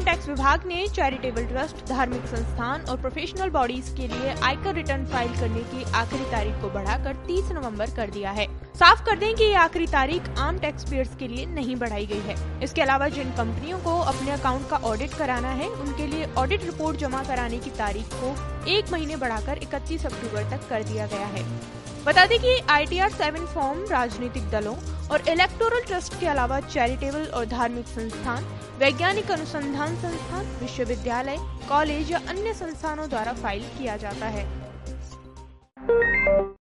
Income tax विभाग ने charitable trust, धार्मिक संस्थान और प्रोफेशनल बॉडीज के लिए आयकर रिटर्न फ़ाइल करने की आखिरी तारीख को बढ़ाकर 30 नवंबर कर दिया है। साफ़ कर दें कि ये आखिरी तारीख आम टैक्स पेयर्स के लिए नहीं बढ़ाई गई है। इसके अलावा जिन कंपनियों को अपने अकाउंट का ऑडिट कराना है, उनके लिए ऑडिट रिपोर्ट जमा कराने की तारीख को एक महीने बढ़ाकर इकतीस अक्टूबर तक कर दिया गया है। बता दें कि I T R seven form राजनीतिक दलों और इलेक्टोरल ट्रस्ट के अलावा चैरिटेबल और धार्मिक संस्थान, वैज्ञानिक अनुसंधान संस्थान, विश्वविद्यालय कॉलेज या अन्य संस्थानों द्वारा फ़ाइल किया जाता है।